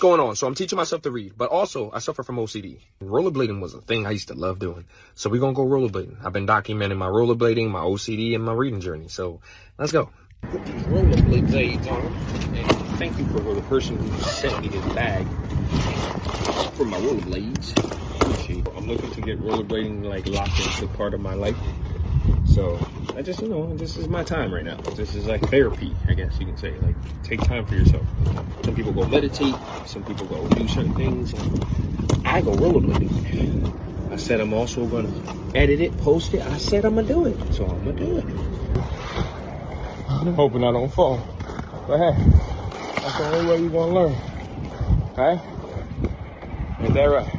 going on. So I'm teaching myself to read, but also I suffer from OCD. Rollerblading was a thing I used to love doing. So we're going to go rollerblading. I've been documenting my rollerblading, my OCD, and my reading journey. So let's go. Put these rollerblade blades eh, on. And thank you for the person who sent me this bag for my rollerblades. I'm looking to get rollerblading like locked into part of my life. So I just, you know, this is my time right now. This is like therapy, I guess you can say. Like, take time for yourself. Some people go meditate, some people go do certain things. I go rollerblading. I said I'm also gonna edit it, post it. I said I'm gonna do it, so I'm gonna do it. I'm hoping I don't fall. But hey, that's the only way you're gonna learn. Right? Ain't that right?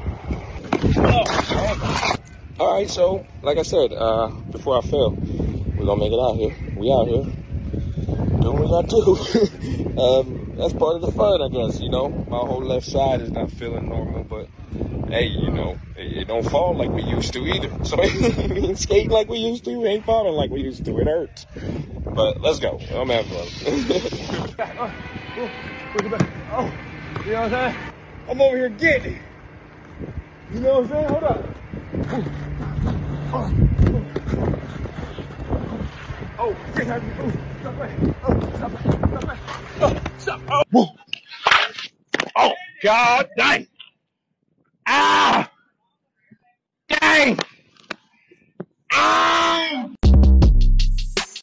Oh, all right, so like I said, uh, before I fail, we're gonna make it out here. We out here doing what I do. um, that's part of the fun, I guess. You know, my whole left side is not feeling normal, but hey, you know, it, it don't fall like we used to either. So we ain't skating like we used to. We ain't falling like we used to. It hurts. But let's go. I'm having fun. oh, oh, you know what I'm saying? I'm over here getting it. You know what I'm saying? Hold up. Oh, oh, stop Oh, stop Stop Oh, stop. Oh. Oh, God dang. Ah! Dang! Ah!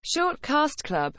Short Cast Club